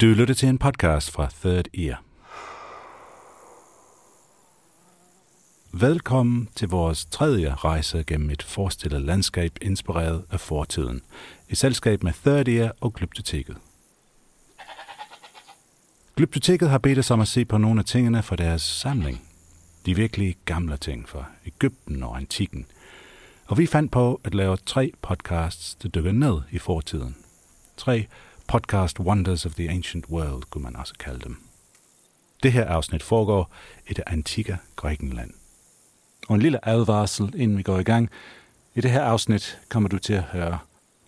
Du lytter til en podcast fra Third Ear. Velkommen til vores tredje rejse gennem et forestillet landskab inspireret af fortiden, i selskab med Third Ear og Glyptoteket. Glyptoteket har bedt os om at se på nogle af tingene fra deres samling. De virkelig gamle ting fra Ægypten og antikken. Og vi fandt på at lave tre podcasts, der dykker ned i fortiden. Tre podcast Wonders of the Ancient World, kunne man også kalde dem. Det her afsnit foregår i det antikke Grækenland. Og en lille advarsel, inden vi går i gang. I det her afsnit kommer du til at høre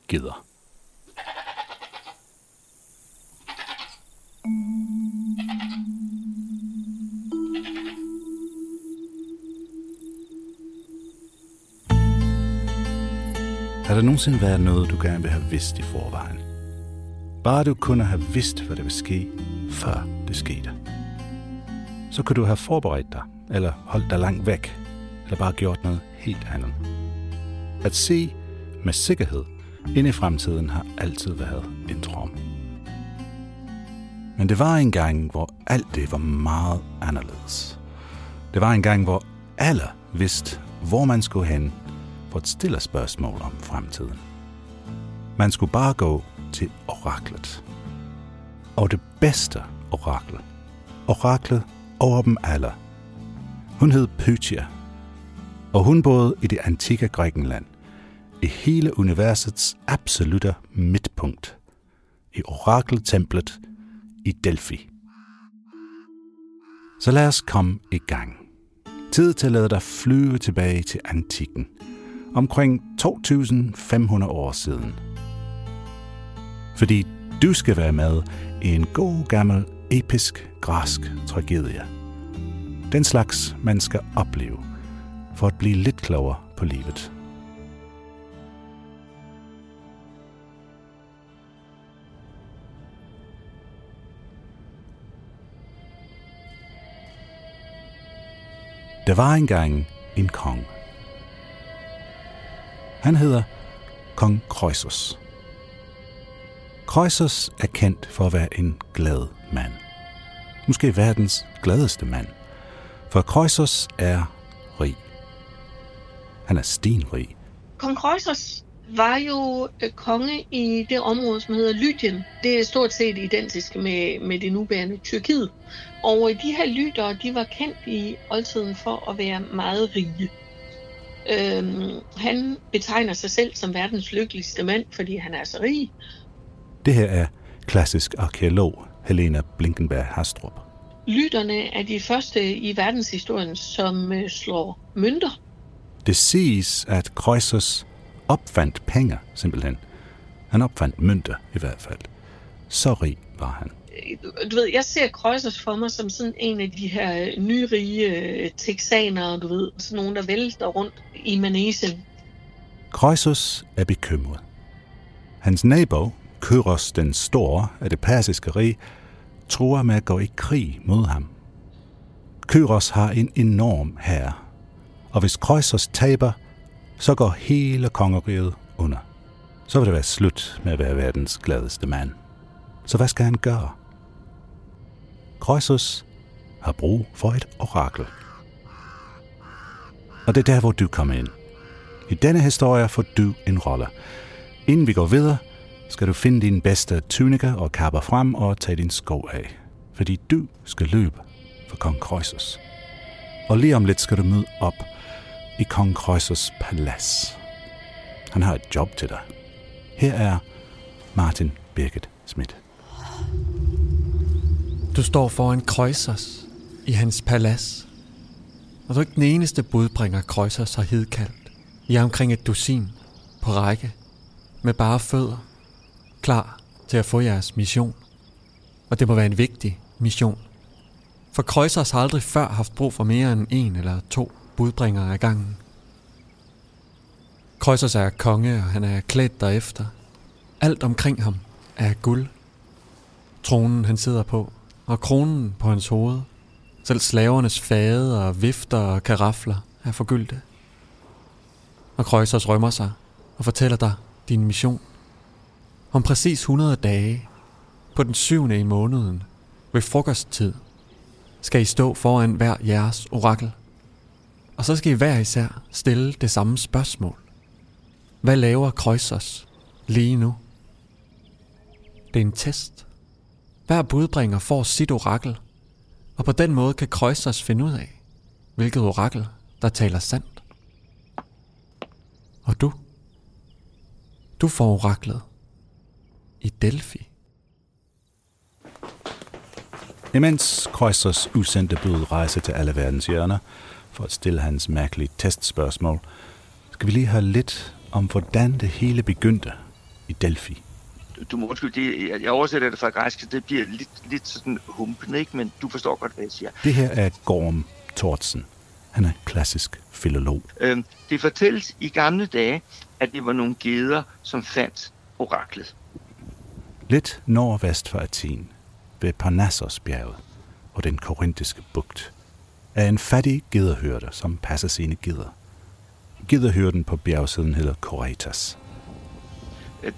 gider. Har der nogensinde været noget, du gerne vil have vidst i forvejen? Bare du kunne have vidst, hvad der ville ske, før det skete. Så kunne du have forberedt dig, eller holdt dig langt væk, eller bare gjort noget helt andet. At se med sikkerhed ind i fremtiden har altid været en drøm. Men det var en gang, hvor alt det var meget anderledes. Det var en gang, hvor alle vidste, hvor man skulle hen for at stille spørgsmål om fremtiden. Man skulle bare gå til oraklet. Og det bedste orakel. Oraklet over dem alle. Hun hed Pythia, og hun boede i det antikke Grækenland, i hele universets absolute midtpunkt, i orakeltemplet i Delphi. Så lad os komme i gang. Tid til at lade dig flyve tilbage til antikken, omkring 2500 år siden – fordi du skal være med i en god gammel episk græsk tragedie. Den slags, man skal opleve for at blive lidt klogere på livet. Der var engang en kong. Han hedder kong Kreusus. Croesus er kendt for at være en glad mand. Måske verdens gladeste mand. For Croesus er rig. Han er stenrig. Kong Croesus var jo øh, konge i det område, som hedder Lydien. Det er stort set identisk med, med det nuværende Tyrkiet. Og øh, de her lyder, de var kendt i oldtiden for at være meget rige. Øhm, han betegner sig selv som verdens lykkeligste mand, fordi han er så rig. Det her er klassisk arkeolog Helena Blinkenberg Hastrup. Lytterne er de første i verdenshistorien, som øh, slår mønter. Det siges, at Croesus opfandt penge, simpelthen. Han opfandt mønter i hvert fald. Så rig var han. Du ved, jeg ser Croesus for mig som sådan en af de her øh, nyrige øh, texanere, du ved. Sådan nogen, der vælter rundt i manesen. Croesus er bekymret. Hans nabo, Kyros den Store af det persiske rig, truer med at gå i krig mod ham. Kyros har en enorm hær, og hvis Kroisos taber, så går hele kongeriget under. Så vil det være slut med at være verdens gladeste mand. Så hvad skal han gøre? Kroisos har brug for et orakel. Og det er der, hvor du kommer ind. I denne historie får du en rolle. Inden vi går videre, skal du finde din bedste tunika og kapper frem og tage din sko af. Fordi du skal løbe for kong Kreusus. Og lige om lidt skal du møde op i kong Kreusus palads. Han har et job til dig. Her er Martin Birgit Schmidt. Du står foran Kreusus i hans palads. Og du er ikke den eneste budbringer, Croesus har hedkaldt. I er omkring et dusin på række med bare fødder klar til at få jeres mission. Og det må være en vigtig mission. For Kreuzers har aldrig før haft brug for mere end en eller to budbringere af gangen. Kreuzers er konge, og han er klædt derefter. Alt omkring ham er guld. Tronen han sidder på, og kronen på hans hoved. Selv slavernes fade og vifter og karafler er forgyldte. Og Kreuzers rømmer sig og fortæller dig din mission. Om præcis 100 dage, på den syvende i måneden, ved frokosttid, skal I stå foran hver jeres orakel. Og så skal I hver især stille det samme spørgsmål. Hvad laver Kreuzers lige nu? Det er en test. Hver budbringer får sit orakel, og på den måde kan Kreuzers finde ud af, hvilket orakel, der taler sandt. Og du? Du får oraklet i Delphi. Imens Kreuzers udsendte bud rejse til alle verdens hjørner for at stille hans mærkelige testspørgsmål, skal vi lige høre lidt om, hvordan det hele begyndte i Delphi. Du må undskylde, det, jeg oversætter det fra græsk, så det bliver lidt, lidt sådan humpende, ikke? men du forstår godt, hvad jeg siger. Det her er Gorm Tortsen. Han er klassisk filolog. Øhm, det fortælles i gamle dage, at det var nogle geder, som fandt oraklet. Lidt nordvest for Athen, ved Parnassosbjerget og den korintiske bugt, er en fattig gederhørte, som passer sine geder. Gederhørten på bjergsiden hedder Koretas.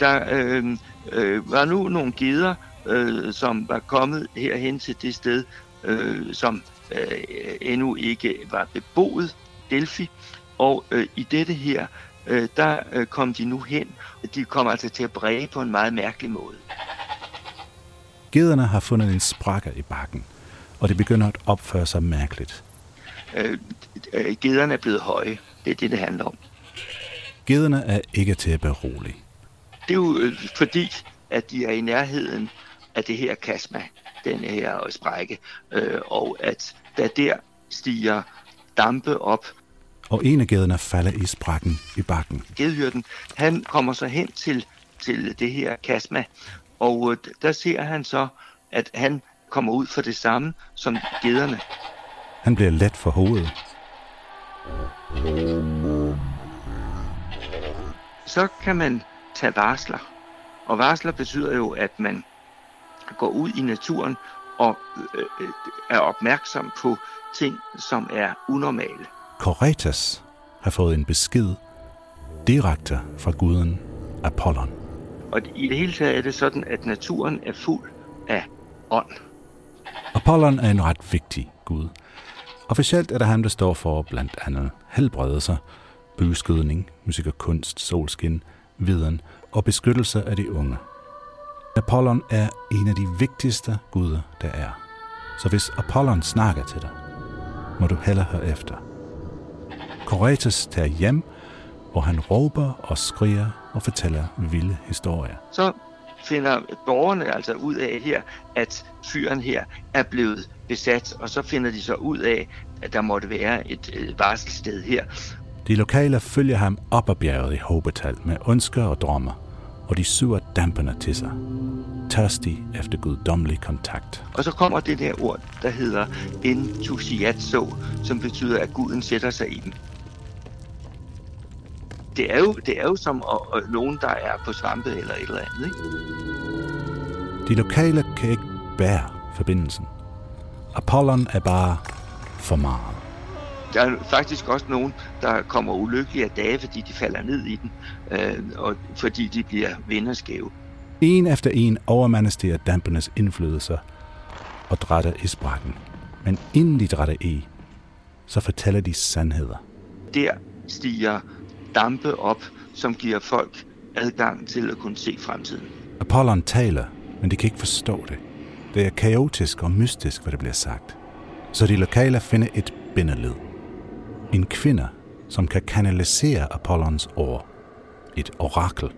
Der øh, øh, var nu nogle geder, øh, som var kommet herhen til det sted, øh, som øh, endnu ikke var beboet, Delphi. Og øh, i dette her, øh, der øh, kom de nu hen. De kom altså til at bræge på en meget mærkelig måde. Gederne har fundet en sprække i bakken, og det begynder at opføre sig mærkeligt. Øh, øh, gederne er blevet høje. Det er det, det handler om. Gederne er ikke til at berolige. Det er jo øh, fordi, at de er i nærheden af det her kasma, den her sprække, øh, og at der der stiger dampe op. Og en af gederne falder i sprækken i bakken. Gedhyrden, han kommer så hen til, til det her kasma, og øh, der ser han så, at han kommer ud for det samme som gederne. Han bliver let for hovedet. Så kan man tage varsler. Og varsler betyder jo, at man går ud i naturen og øh, øh, er opmærksom på ting, som er unormale. Koretas har fået en besked direkte fra guden Apollon. Og i det hele taget er det sådan, at naturen er fuld af ånd. Apollon er en ret vigtig gud. Officielt er det ham, der står for blandt andet helbredelser, bygeskydning, musik og kunst, solskin, viden og beskyttelse af de unge. Apollon er en af de vigtigste guder, der er. Så hvis Apollon snakker til dig, må du hellere høre efter. Koretus tager hjem, hvor han råber og skriger og fortæller vilde historier. Så finder borgerne altså ud af her, at fyren her er blevet besat, og så finder de så ud af, at der måtte være et varselssted her. De lokale følger ham op ad bjerget i håbetal med ønsker og drømmer, og de suger dampene til sig, tørstig efter guddommelig kontakt. Og så kommer det der ord, der hedder entusiazo, som betyder, at guden sætter sig i dem. Det er jo, det er jo som at, at nogen, der er på svampe eller et eller andet. Ikke? De lokale kan ikke bære forbindelsen. Apollon er bare for meget. Der er faktisk også nogen, der kommer ulykkelige af dage, fordi de falder ned i den, øh, og fordi de bliver vinderskæve. En efter en af dampenes indflydelser og drætter i sprækken. Men inden de drætter i, så fortæller de sandheder. Der stiger dampe op, som giver folk adgang til at kunne se fremtiden. Apollon taler, men de kan ikke forstå det. Det er kaotisk og mystisk, hvad det bliver sagt. Så de lokale finder et bindeled. En kvinde, som kan kanalisere Apollons ord. Et orakel.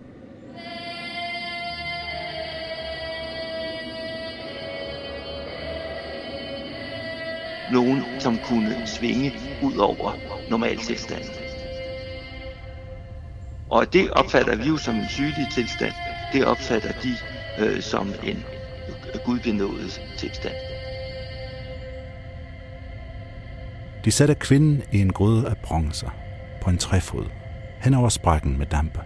Nogen, som kunne svinge ud over normal tilstand. Og det opfatter vi jo som en sygelig tilstand. Det opfatter de øh, som en gudbenået tilstand. De sætter kvinden i en gryde af bronzer på en træfod hen over sprækken med dampe.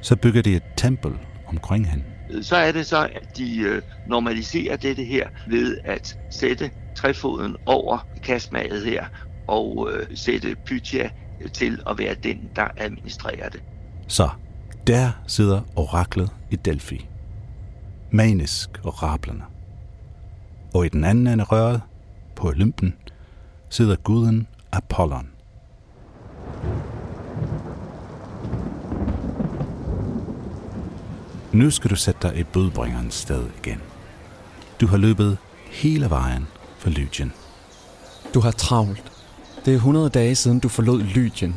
Så bygger de et tempel omkring hende. Så er det så, at de øh, normaliserer dette her ved at sætte træfoden over kasmaget her og øh, sætte Pythia til at være den, der administrerer det. Så der sidder oraklet i Delphi. manisk og rablende. Og i den anden ende røret, på Olympen, sidder guden Apollon. Nu skal du sætte dig i budbringerens sted igen. Du har løbet hele vejen for Lydien. Du har travlt. Det er 100 dage siden, du forlod Lydien.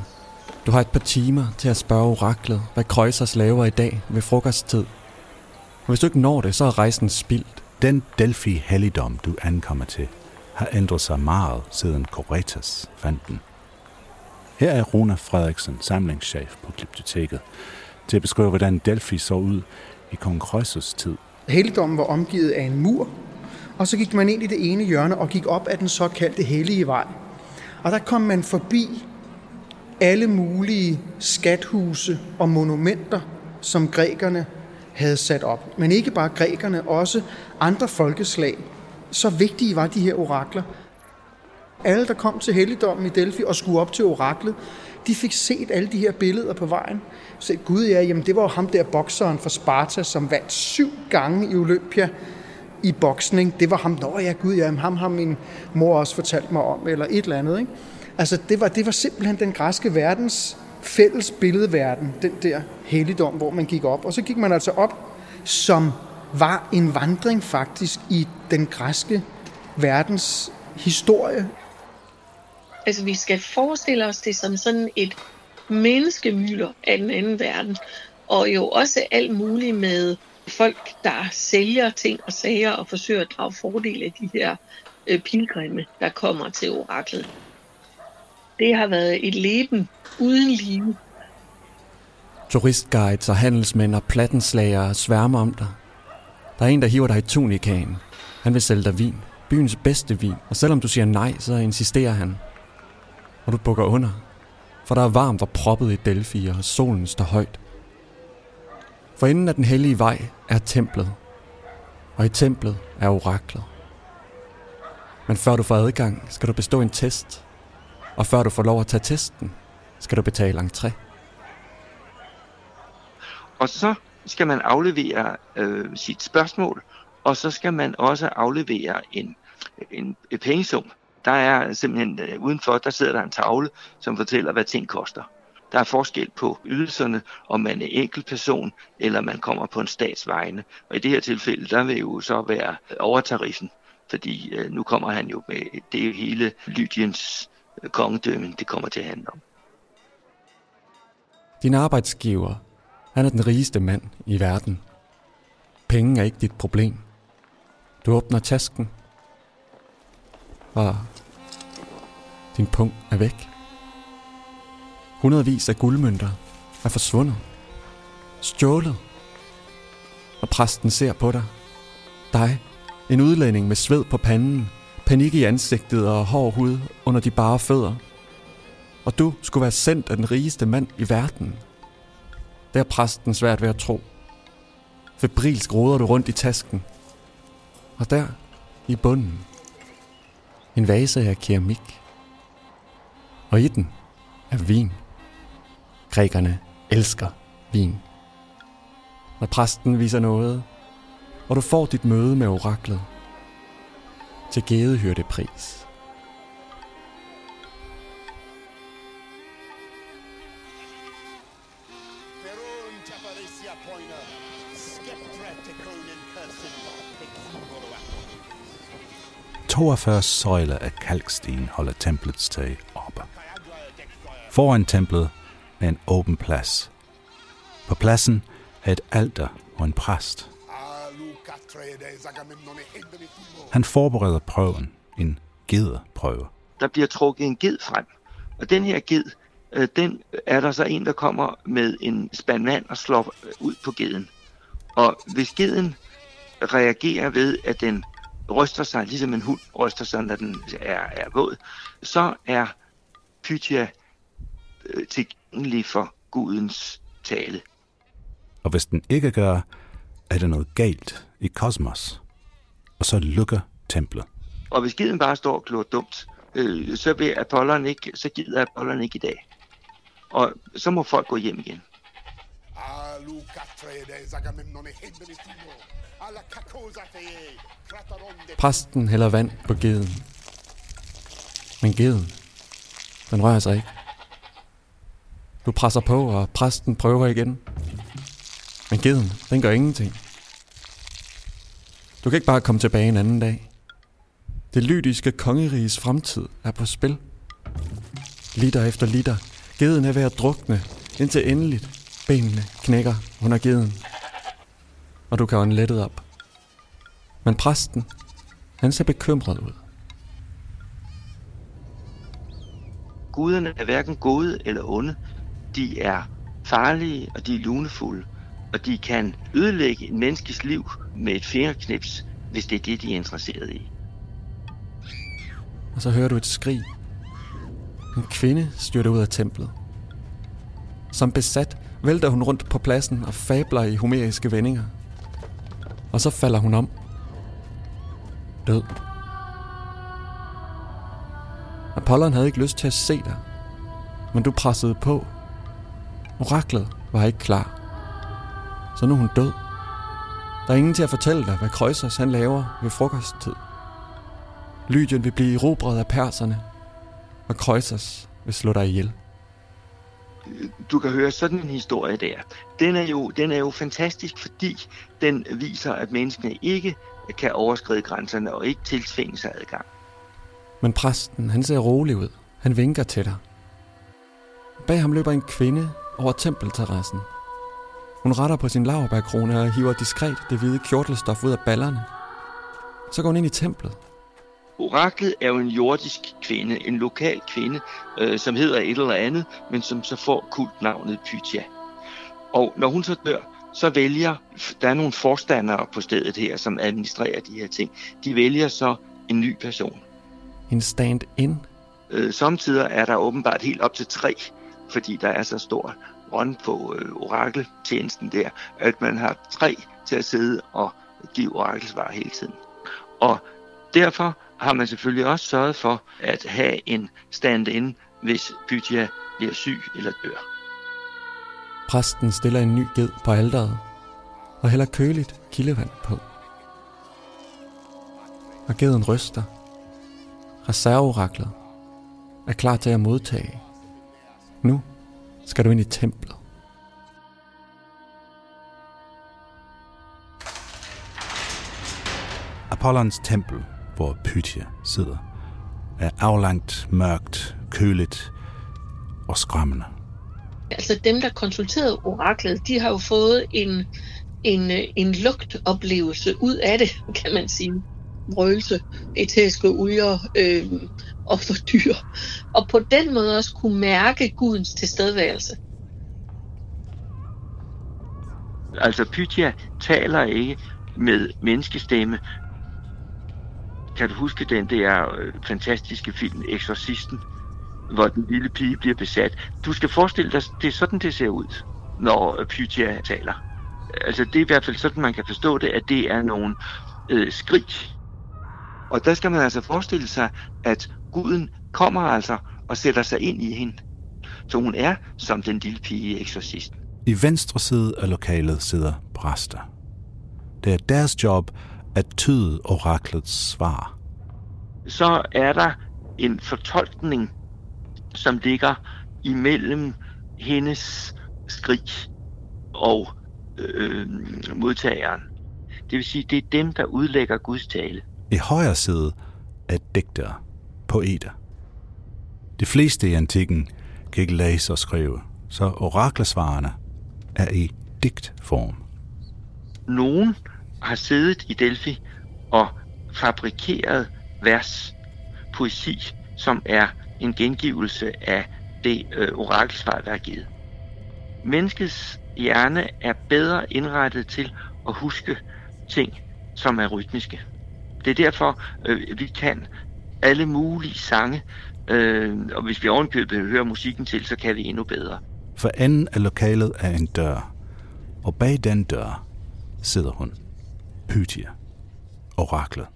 Du har et par timer til at spørge oraklet, hvad Kreuzers laver i dag ved frokosttid. Og hvis du ikke når det, så er rejsen spildt. Den Delphi helligdom, du ankommer til, har ændret sig meget siden Koretas fandt den. Her er Runa Frederiksen, samlingschef på Glyptoteket, til at beskrive, hvordan Delphi så ud i kong Kreuzers tid. Helligdommen var omgivet af en mur, og så gik man ind i det ene hjørne og gik op ad den såkaldte hellige vej. Og der kom man forbi alle mulige skathuse og monumenter, som grækerne havde sat op. Men ikke bare grækerne, også andre folkeslag. Så vigtige var de her orakler. Alle, der kom til helligdommen i Delphi og skulle op til oraklet, de fik set alle de her billeder på vejen. Så gud ja, jamen det var jo ham der bokseren fra Sparta, som vandt syv gange i Olympia i boksning. Det var ham, nå ja, gud ja, ham har min mor også fortalt mig om, eller et eller andet. Ikke? Altså det var, det var simpelthen den græske verdens fælles billedverden, den der helligdom, hvor man gik op. Og så gik man altså op, som var en vandring faktisk i den græske verdens historie. Altså, vi skal forestille os det som sådan et menneskemylder af den anden verden, og jo også alt muligt med folk, der sælger ting og sager og forsøger at drage fordel af de her øh, pilgrimme, der kommer til oraklet. Det har været et leben uden liv. Turistguides og handelsmænd og plattenslagere sværmer om dig. Der er en, der hiver dig i tunikagen. Han vil sælge dig vin. Byens bedste vin. Og selvom du siger nej, så insisterer han. Og du bukker under. For der er varmt og proppet i Delphi, og solen står højt. For inden af den hellige vej er templet. Og i templet er oraklet. Men før du får adgang, skal du bestå en test. Og før du får lov at tage testen, skal du betale entré. Og så skal man aflevere øh, sit spørgsmål, og så skal man også aflevere en, en, en pengesum. Der er simpelthen øh, udenfor, der sidder der en tavle, som fortæller, hvad ting koster. Der er forskel på ydelserne, om man er enkeltperson, eller man kommer på en statsvejne. Og i det her tilfælde, der vil jo så være overtariffen, fordi øh, nu kommer han jo med det hele Lydiens øh, kongedømme, det kommer til at handle om. Din arbejdsgiver, han er den rigeste mand i verden. Penge er ikke dit problem. Du åbner tasken, og din punkt er væk. Hundredvis af guldmønter er forsvundet. Stjålet. Og præsten ser på dig. Dig, en udlænding med sved på panden, panik i ansigtet og hård hud under de bare fødder. Og du skulle være sendt af den rigeste mand i verden. Det er præsten svært ved at tro. Febrilsk roder du rundt i tasken. Og der, i bunden, en vase af keramik. Og i den er vin. Grækerne elsker vin. Når præsten viser noget, og du får dit møde med oraklet, til gedehyrde pris. Perun Poina, 42 søjler af kalksten holder templets tag oppe. Foran templet er en åben plads. På pladsen er et alter og en præst. Han forbereder prøven, en gederprøve. der bliver trukket en ged frem. Og den her ged, øh, den er der så en, der kommer med en spand vand og slår øh, ud på geden. Og hvis geden reagerer ved, at den ryster sig, ligesom en hund ryster sig, når den er, er våd, så er Pythia øh, tilgængelig for gudens tale. Og hvis den ikke gør, er der noget galt i kosmos. Og så lukker templet. Og hvis geden bare står og dumt, øh, så, vil Apollon ikke, så gider Apollon ikke i dag. Og så må folk gå hjem igen. Præsten hælder vand på geden. Men geden, den rører sig ikke. Du presser på, og præsten prøver igen. Men geden, den gør ingenting. Du kan ikke bare komme tilbage en anden dag. Det lydiske kongeriges fremtid er på spil. Liter efter liter. Geden er ved at drukne, indtil endeligt benene knækker under geden. Og du kan ånde lettet op. Men præsten, han ser bekymret ud. Guderne er hverken gode eller onde. De er farlige, og de er lunefulde. Og de kan ødelægge en menneskes liv med et fingerknips, hvis det er det, de er interesseret i. Og så hører du et skrig. En kvinde styrter ud af templet. Som besat vælter hun rundt på pladsen og fabler i homeriske vendinger. Og så falder hun om. Død. Apollon havde ikke lyst til at se dig. Men du pressede på. Oraklet var ikke klar. Så nu er hun død. Der er ingen til at fortælle dig, hvad Krøjsers han laver ved frokosttid. Lydien vil blive erobret af perserne, og Krøjsers vil slå dig ihjel. du kan høre sådan en historie der. Den er jo, den er jo fantastisk, fordi den viser, at menneskene ikke kan overskride grænserne og ikke tiltvinge sig adgang. Men præsten, han ser rolig ud. Han vinker til dig. Bag ham løber en kvinde over tempelterrassen. Hun retter på sin laverbærkrone og hiver diskret det hvide kjortelstof ud af ballerne. Så går hun ind i templet. Oraklet er jo en jordisk kvinde, en lokal kvinde, øh, som hedder et eller andet, men som så får kultnavnet Pythia. Og når hun så dør, så vælger, der er nogle forstandere på stedet her, som administrerer de her ting, de vælger så en ny person. En stand-in. Øh, samtidig er der åbenbart helt op til tre, fordi der er så stor run på øh, orakeltjenesten der, at man har tre til at sidde og give orakelsvar hele tiden. Og derfor har man selvfølgelig også sørget for at have en stand-in, hvis Pythia bliver syg eller dør. Præsten stiller en ny ged på alderet og hælder køligt kildevand på. Og geden ryster. Reserveoraklet er klar til at modtage. Nu skal du ind i templet. Apollons tempel, hvor Pythia sidder, er aflangt, mørkt, køligt og skræmmende. Altså dem, der konsulterede oraklet, de har jo fået en, en, en lugtoplevelse ud af det, kan man sige. Røgelse, etæske olier øh, og for dyr. Og på den måde også kunne mærke Gudens tilstedeværelse. Altså Pythia taler ikke med menneskestemme. Kan du huske den der øh, fantastiske film Exorcisten, hvor den lille pige bliver besat? Du skal forestille dig, det er sådan, det ser ud, når øh, Pythia taler. Altså det er i hvert fald sådan, man kan forstå det, at det er nogle øh, skrig. Og der skal man altså forestille sig, at guden kommer altså og sætter sig ind i hende. Så hun er som den lille pige i Exorcisten. I venstre side af lokalet sidder præster. Det er deres job at tyde oraklets svar. så er der en fortolkning, som ligger imellem hendes skrig og øh, modtageren. Det vil sige, det er dem, der udlægger Guds tale. I højre side er digtere, poeter. De fleste i antikken kan ikke læse og skrive, så oraklesvarene er i digtform. Nogen har siddet i Delphi og fabrikeret vers, poesi, som er en gengivelse af det øh, orakelsvar, der er givet. Menneskets hjerne er bedre indrettet til at huske ting, som er rytmiske. Det er derfor, øh, vi kan alle mulige sange, øh, og hvis vi ovenkøbet hører musikken til, så kan vi endnu bedre. For enden af lokalet er en dør, og bag den dør sidder hun, Pythia, oraklet.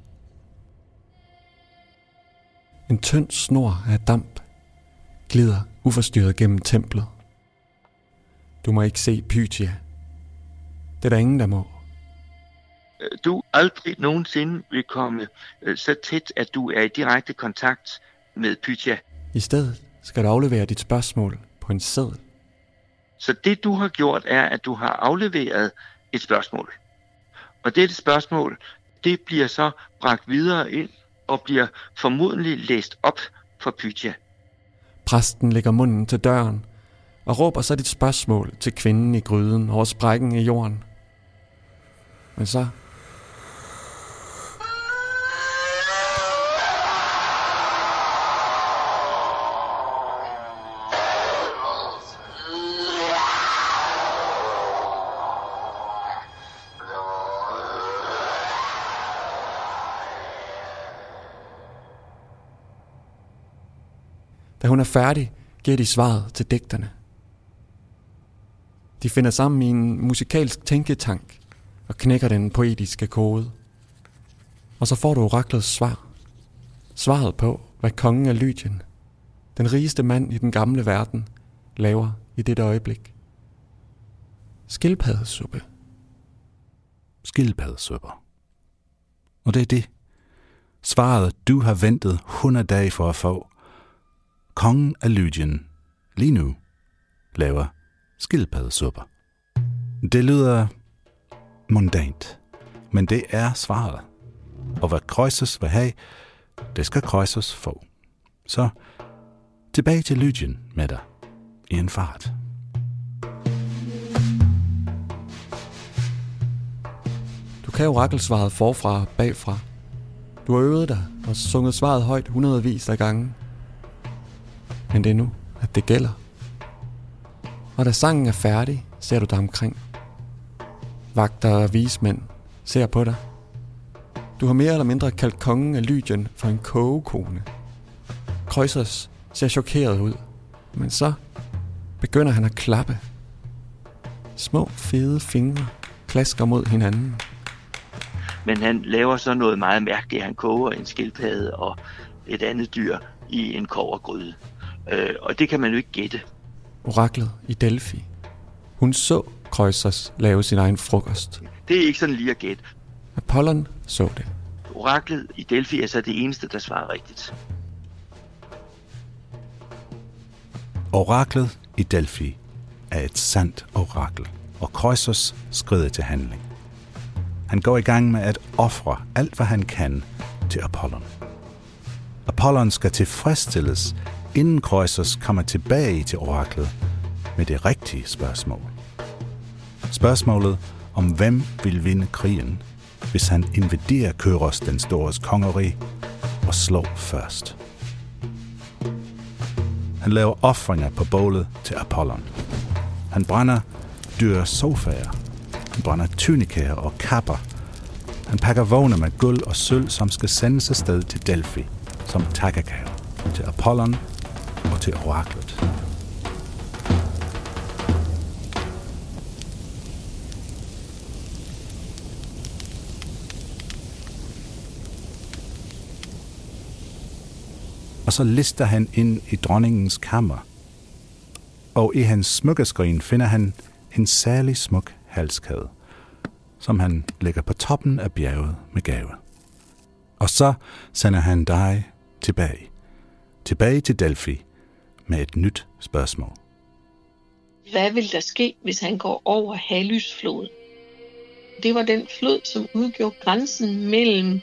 En tynd snor af damp glider uforstyrret gennem templet. Du må ikke se Pythia. Det er der ingen, der må. Øh, Du aldrig nogensinde vil komme øh, så tæt, at du er i direkte kontakt med Pythia. I stedet skal du aflevere dit spørgsmål på en seddel. Så det du har gjort er, at du har afleveret et spørgsmål. Og dette spørgsmål, det bliver så bragt videre ind og bliver formodentlig læst op for Pythia. Præsten lægger munden til døren og råber så dit spørgsmål til kvinden i gryden over sprækken i jorden. Men så hun er færdig, giver de svaret til digterne. De finder sammen i en musikalsk tænketank og knækker den poetiske kode. Og så får du oraklets svar. Svaret på, hvad kongen af Lydien, den rigeste mand i den gamle verden, laver i dette øjeblik. Skildpaddesuppe. skildpaddesupper. Og det er det. Svaret, du har ventet 100 dage for at få. Kongen af Lydien, lige nu, laver skildpaddesupper. Det lyder mundant, men det er svaret. Og hvad Krøjses vil have, det skal Krøjses få. Så tilbage til Lydien med dig i en fart. Du kan orakelsvaret forfra og bagfra. Du har øvet dig og sunget svaret højt hundredvis af gange. Men det er nu, at det gælder. Og da sangen er færdig, ser du dig omkring. Vagter og vismænd ser på dig. Du har mere eller mindre kaldt kongen af Lydien for en kogekone. Krøjsers ser chokeret ud, men så begynder han at klappe. Små, fede fingre klasker mod hinanden. Men han laver så noget meget mærkeligt. Han koger en skildpadde og et andet dyr i en kovergryde. Øh, og det kan man jo ikke gætte. Oraklet i Delphi. Hun så Krøjsers lave sin egen frokost. Det er ikke sådan lige at gætte. Apollon så det. Oraklet i Delphi er så det eneste, der svarer rigtigt. Oraklet i Delphi er et sandt orakel, og Krøjsos skrider til handling. Han går i gang med at ofre alt, hvad han kan til Apollon. Apollon skal tilfredsstilles, inden Kreuzers kommer tilbage til oraklet med det rigtige spørgsmål. Spørgsmålet om hvem vil vinde krigen, hvis han invaderer Køros den stores kongerige og slår først. Han laver offringer på bålet til Apollon. Han brænder dyre sofaer. Han brænder tunikaer og kapper. Han pakker vogne med guld og sølv, som skal sendes afsted til Delphi som takkegave til Apollon til oraklet. og så lister han ind i dronningens kammer. Og i hans smykkeskrin finder han en særlig smuk halskæde, som han lægger på toppen af bjerget med gave. Og så sender han dig tilbage. Tilbage til Delphi med et nyt spørgsmål. Hvad vil der ske, hvis han går over Halysfloden? Det var den flod, som udgjorde grænsen mellem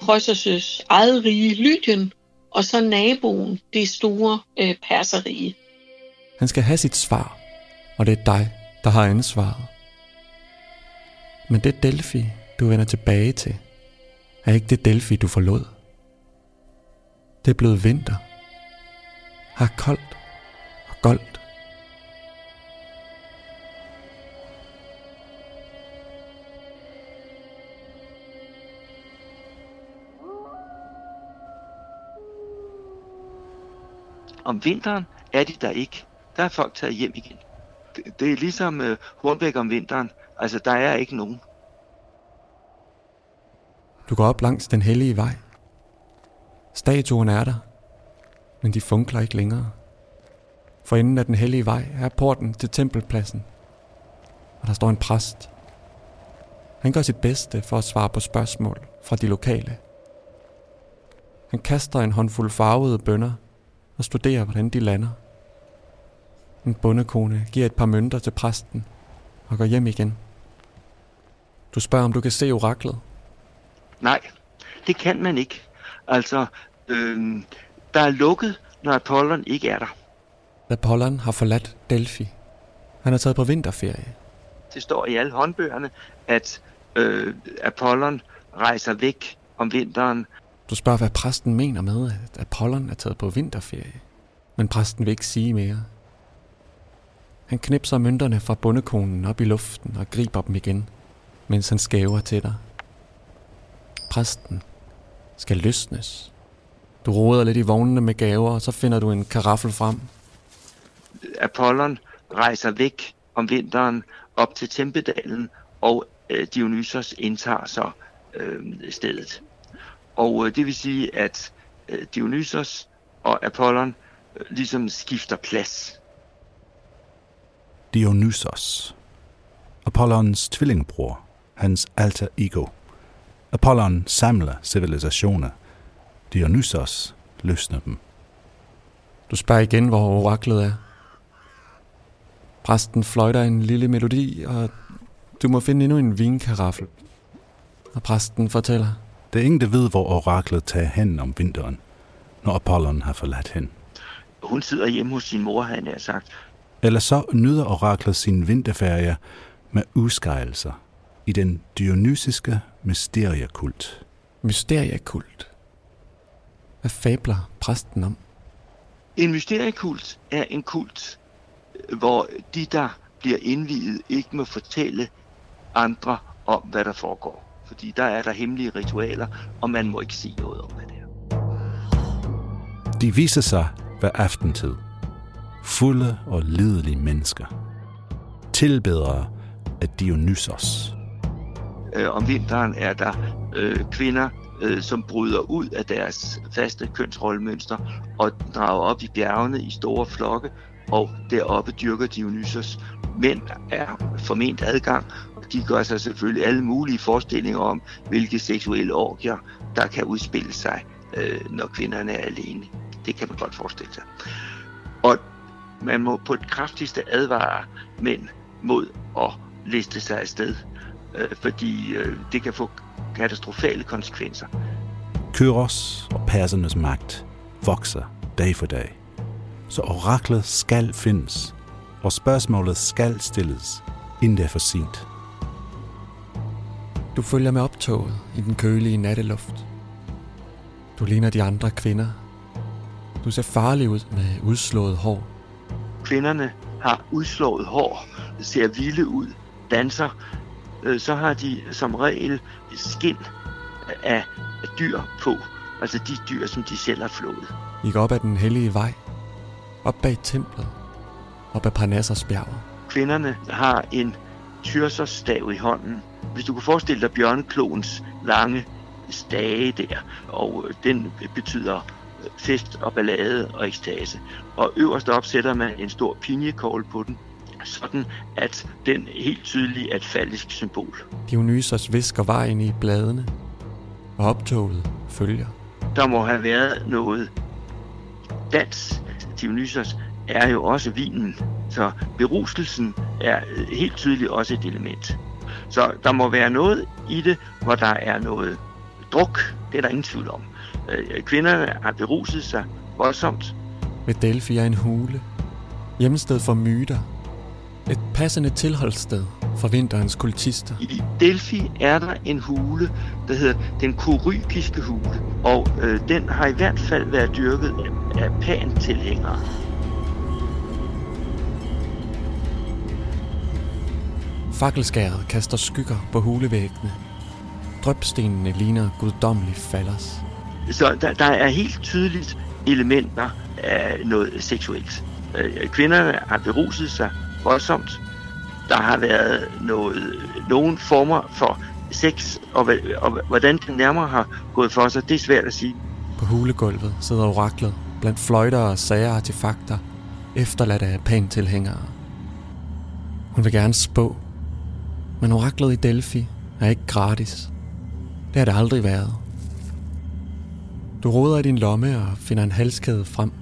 Krøsers eget rige Lydien og så naboen, det store øh, perserige. Han skal have sit svar, og det er dig, der har ansvaret. Men det Delphi, du vender tilbage til, er ikke det Delphi, du forlod. Det er blevet vinter. Har koldt og goldt. Om vinteren er de der ikke. Der er folk taget hjem igen. Det, det er ligesom øh, Hornbæk om vinteren. Altså, der er ikke nogen. Du går op langs den hellige vej. Statuen er der, men de funkler ikke længere. For enden af den hellige vej er porten til tempelpladsen. Og der står en præst. Han gør sit bedste for at svare på spørgsmål fra de lokale. Han kaster en håndfuld farvede bønder og studerer, hvordan de lander. En bondekone giver et par mønter til præsten og går hjem igen. Du spørger, om du kan se oraklet. Nej, det kan man ikke. Altså, øh, der er lukket, når Apollon ikke er der. Apollon har forladt Delphi. Han er taget på vinterferie. Det står i alle håndbøgerne, at øh, Apollon rejser væk om vinteren. Du spørger, hvad præsten mener med, at Apollon er taget på vinterferie. Men præsten vil ikke sige mere. Han knipser mønterne fra bundekonen op i luften og griber dem igen, mens han skæver til dig. Præsten skal løsnes. Du roder lidt i vognene med gaver, og så finder du en karaffel frem. Apollon rejser væk om vinteren op til Tempedalen, og øh, Dionysos indtager så øh, stedet. Og øh, det vil sige, at øh, Dionysos og Apollon øh, ligesom skifter plads. Dionysos. Apollons tvillingbror, hans alter ego. Apollon samler civilisationer. Dionysos løsner dem. Du spørger igen, hvor oraklet er. Præsten fløjter en lille melodi, og du må finde endnu en vinkaraffel. Og præsten fortæller. Det er ingen, der ved, hvor oraklet tager hen om vinteren, når Apollon har forladt hende. Hun sidder hjemme hos sin mor, han har sagt. Eller så nyder oraklet sin vinterferie med udskejelser i den dionysiske mysteriekult. Mysteriekult. Hvad fabler præsten om? En mysteriekult er en kult, hvor de, der bliver indviet, ikke må fortælle andre om, hvad der foregår. Fordi der er der hemmelige ritualer, og man må ikke sige noget om, hvad det er. De viser sig hver aftentid. Fulde og lidelige mennesker. Tilbedere af Dionysos. Øh, om vinteren er der øh, kvinder, øh, som bryder ud af deres faste kønsrollemønster og drager op i bjergene i store flokke, og deroppe dyrker Dionysos. Mænd er forment adgang, og de gør sig selvfølgelig alle mulige forestillinger om, hvilke seksuelle orgier, der kan udspille sig, øh, når kvinderne er alene. Det kan man godt forestille sig. Og man må på det kraftigste advare mænd mod at liste sig afsted, øh, fordi øh, det kan få katastrofale konsekvenser. Kyros og persernes magt vokser dag for dag. Så oraklet skal findes, og spørgsmålet skal stilles, inden det er for sent. Du følger med optoget i den kølige natteluft. Du ligner de andre kvinder. Du ser farlig ud med udslået hår. Kvinderne har udslået hår, ser vilde ud, danser. Øh, Så har de som regel skin af dyr på, altså de dyr, som de selv har flået. I går op ad den hellige vej. Op bag templet. Op ad Parnassos bjerg. Kvinderne har en tyrsers-stav i hånden. Hvis du kan forestille dig bjørnekloens lange stage der, og øh, den betyder øh, fest og ballade og ekstase. Og øverst op sætter man en stor pinjekogl på den, sådan at den helt tydeligt er et faldisk symbol. Dionysos visker vejen i bladene. Og optoget følger. Der må have været noget dans. Dionysos er jo også vinen, så berustelsen er øh, helt tydeligt også et element. Så der må være noget i det, hvor der er noget druk. Det er der ingen tvivl om. Øh, Kvinderne har beruset sig voldsomt. Ved Delphi er en hule. Hjemsted for myter. Et passende tilholdssted for vinterens kultister. I Delphi er der en hule, der hedder den korykiske hule, og øh, den har i hvert fald været dyrket af, af pan-tilhængere. Fakkelskæret kaster skygger på hulevæggene. Drøbstenene ligner guddommelig fallers. Så der, der er helt tydeligt elementer af noget seksuelt. Øh, Kvinderne har beruset sig voldsomt. Der har været noget, nogen former for sex, og, og hvordan den nærmere har gået for sig, det er svært at sige. På hulegulvet sidder oraklet blandt fløjter og sager artefakter. efterladt af pantilhængere. Hun vil gerne spå, men oraklet i Delphi er ikke gratis. Det har det aldrig været. Du roder i din lomme og finder en halskæde frem.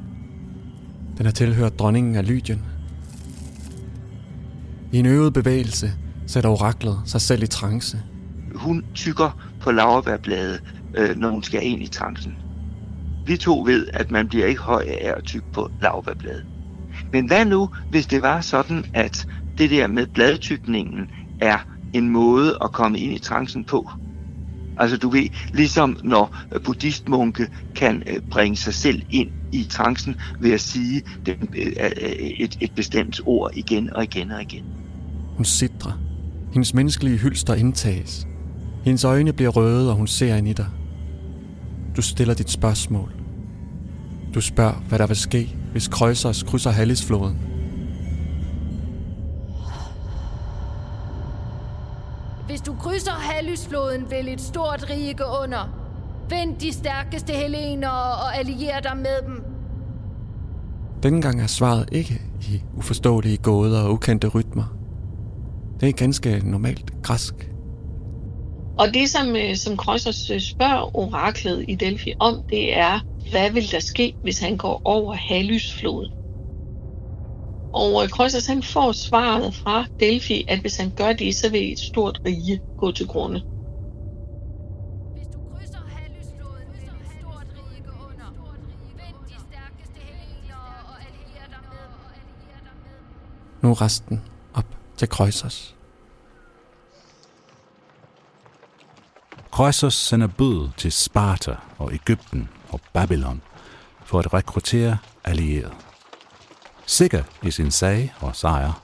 Den har tilhørt dronningen af Lydien. I en øvet bevægelse sætter oraklet sig selv i trance. Hun tykker på laverbærbladet, øh, når hun skal ind i trancen. Vi to ved, at man bliver ikke høj af at tykke på laverbærbladet. Men hvad nu, hvis det var sådan, at det der med bladtykningen er en måde at komme ind i trancen på? Altså du ved, ligesom når buddhistmunke kan øh, bringe sig selv ind i trancen ved at sige øh, øh, et, et bestemt ord igen og igen og igen. Hun sidder. Hendes menneskelige hylster indtages. Hendes øjne bliver røde, og hun ser ind i dig. Du stiller dit spørgsmål. Du spørger, hvad der vil ske, hvis Kreuzers krydser Hallisfloden. Hvis du krydser Hallisfloden, vil et stort rige gå under. Vend de stærkeste helener og allier dig med dem. Denne gang er svaret ikke i uforståelige gåder og ukendte rytmer. Det er ganske normalt græsk. Og det, som, øh, som Kroisos øh, spørger oraklet i Delphi om, det er, hvad vil der ske, hvis han går over Halysfloden? Og Kroisos han får svaret fra Delphi, at hvis han gør det, så vil et stort rige gå til grunde. Hvis du krydser Halysfloden, vil et stort rige gå under. Vend de stærkeste helener og allier dig med dem. Nu er resten op til Kreuzers. Kroisos sender bud til Sparta og Ægypten og Babylon for at rekruttere allierede. Sikker i sin sag og sejr,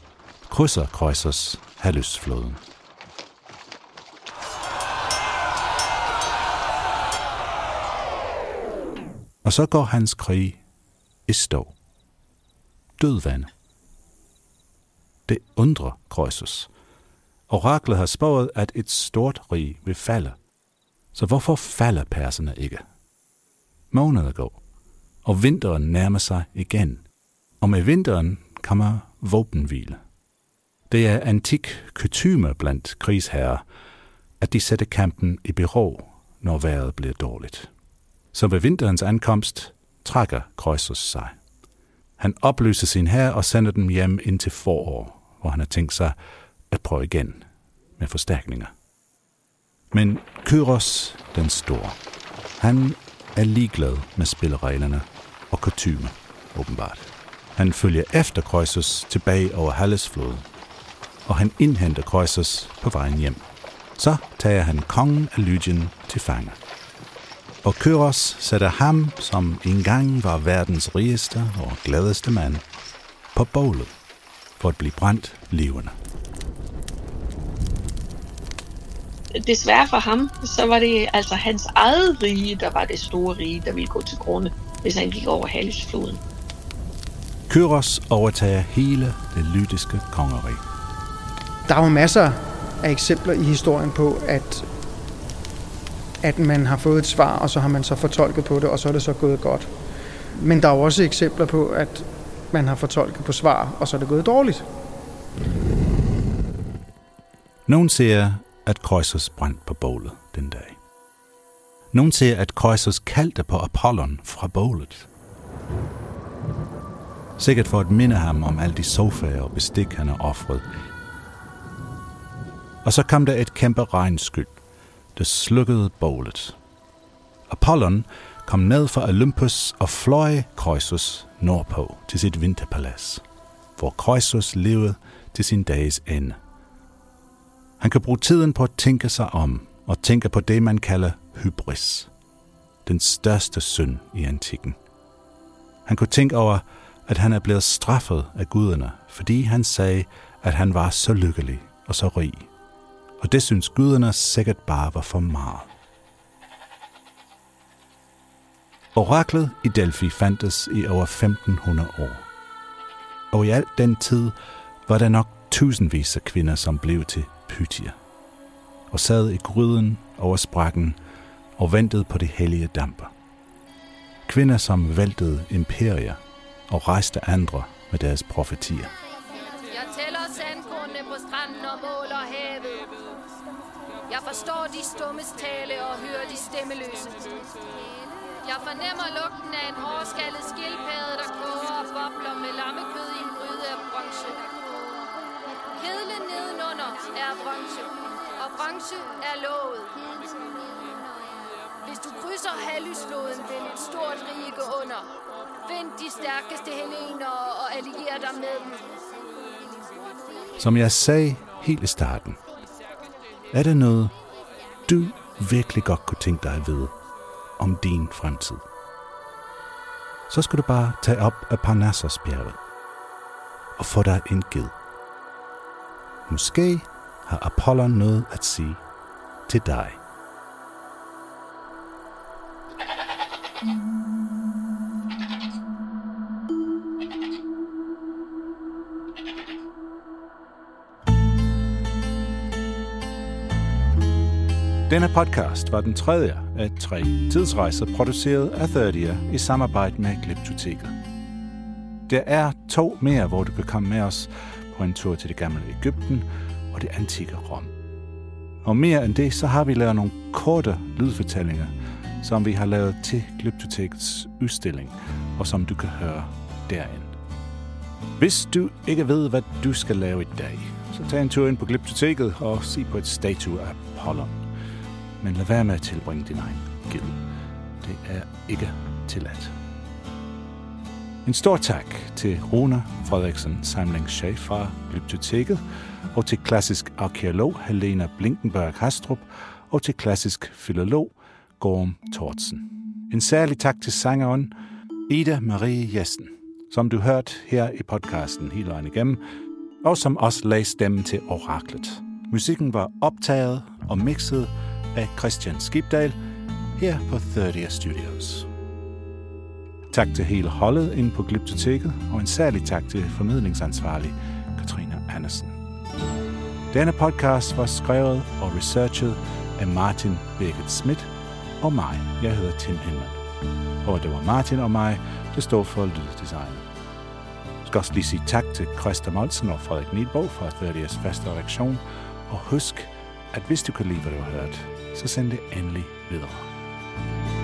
krydser Kroisos Halysfloden. Og så går hans krig i stå. Dødvande. Det undrer Krøsus. Oraklet har spået, at et stort rig vil falde. Så hvorfor falder perserne ikke? Måneder går, og vinteren nærmer sig igen. Og med vinteren kommer våbenhvile. Det er antik kutume blandt krigsherrer, at de sætter kampen i bero, når vejret bliver dårligt. Så ved vinterens ankomst trækker Kreusus sig. Han opløser sin hær og sender dem hjem ind til forår, hvor han har tænkt sig at prøve igen med forstærkninger. Men Kyros den store, han er ligeglad med spillereglerne og kutume, åbenbart. Han følger efter Kreuzers tilbage over Hallesfloden, og han indhenter Kreuzers på vejen hjem. Så tager han kongen af Lydien til fange. Og Kyros sætter ham, som engang var verdens rigeste og gladeste mand, på bålet for at blive brændt levende. Desværre for ham, så var det altså hans eget rige, der var det store rige, der ville gå til grunde, hvis han gik over Halysfloden. Kyros overtager hele det lydiske kongerige. Der er jo masser af eksempler i historien på, at, at man har fået et svar, og så har man så fortolket på det, og så er det så gået godt. Men der er jo også eksempler på, at man har fortolket på svar, og så er det gået dårligt. Nogen siger, at Kreuzers brændte på bålet den dag. Nogen siger, at Kreuzers kaldte på Apollon fra bålet. Sikkert for at minde ham om alle de sofaer og bestik, han har offret. Og så kom der et kæmpe regnskyld, der slukkede bålet. Apollon kom ned fra Olympus og fløj Kreuzers nordpå til sit vinterpalads, hvor Kreuzers levede til sin dages ende. Han kan bruge tiden på at tænke sig om og tænke på det, man kalder hybris. Den største synd i antikken. Han kunne tænke over, at han er blevet straffet af guderne, fordi han sagde, at han var så lykkelig og så rig. Og det synes guderne sikkert bare var for meget. Oraklet i Delphi fandtes i over 1500 år. Og i alt den tid var der nok tusindvis af kvinder, som blev til Pythia, og sad i gryden over sprakken og ventede på det hellige damper. Kvinder, som væltede imperier og rejste andre med deres profetier. Jeg tæller sandkornene på stranden og måler havet. Jeg forstår de stummes tale og hører de stemmeløse. Jeg fornemmer lugten af en hårskaldet skildpadde, der koger og bobler med lammekød i en gryde af bronze. Kedlen nedenunder er bronze, og bronze er låget. Hvis du krydser Hallysloden, vil et stort rige gå under. Find de stærkeste helener og allier dig med dem. Som jeg sagde helt i starten, er det noget, du virkelig godt kunne tænke dig at vide om din fremtid. Så skal du bare tage op af Parnassosbjerget og få dig en ged. Måske har Apollon noget at sige til dig. Denne podcast var den tredje af tre tidsrejser produceret af 30'er i samarbejde med Glyptoteket. Der er to mere, hvor du kan komme med os en tur til det gamle Ægypten og det antikke Rom. Og mere end det, så har vi lavet nogle korte lydfortællinger, som vi har lavet til Glyptotekets udstilling, og som du kan høre derinde. Hvis du ikke ved, hvad du skal lave i dag, så tag en tur ind på Glyptoteket og se på et statue af Apollon. Men lad være med at tilbringe din egen gild. Det er ikke tilladt. En stor tak til Rune Frederiksen samlingschef fra Glyptoteket, og til klassisk arkeolog Helena Blinkenberg Hastrup, og til klassisk filolog Gorm Tortsen. En særlig tak til sangeren Ida Marie Jessen, som du hørte her i podcasten hele vejen igennem, og som også lagde stemmen til oraklet. Musikken var optaget og mixet af Christian Skibdal her på 30 Studios. Tak til hele holdet inde på Glyptoteket, og en særlig tak til formidlingsansvarlig Katrine Andersen. Denne podcast var skrevet og researchet af Martin Birgit Schmidt og mig. Jeg hedder Tim Hinman. Og det var Martin og mig, der står for lyddesignet. Jeg skal også lige sige tak til Christa Molsen og Frederik Nielbo fra 30's faste redaktion. Og husk, at hvis du kan lide, hvad du har hørt, så send det endelig videre.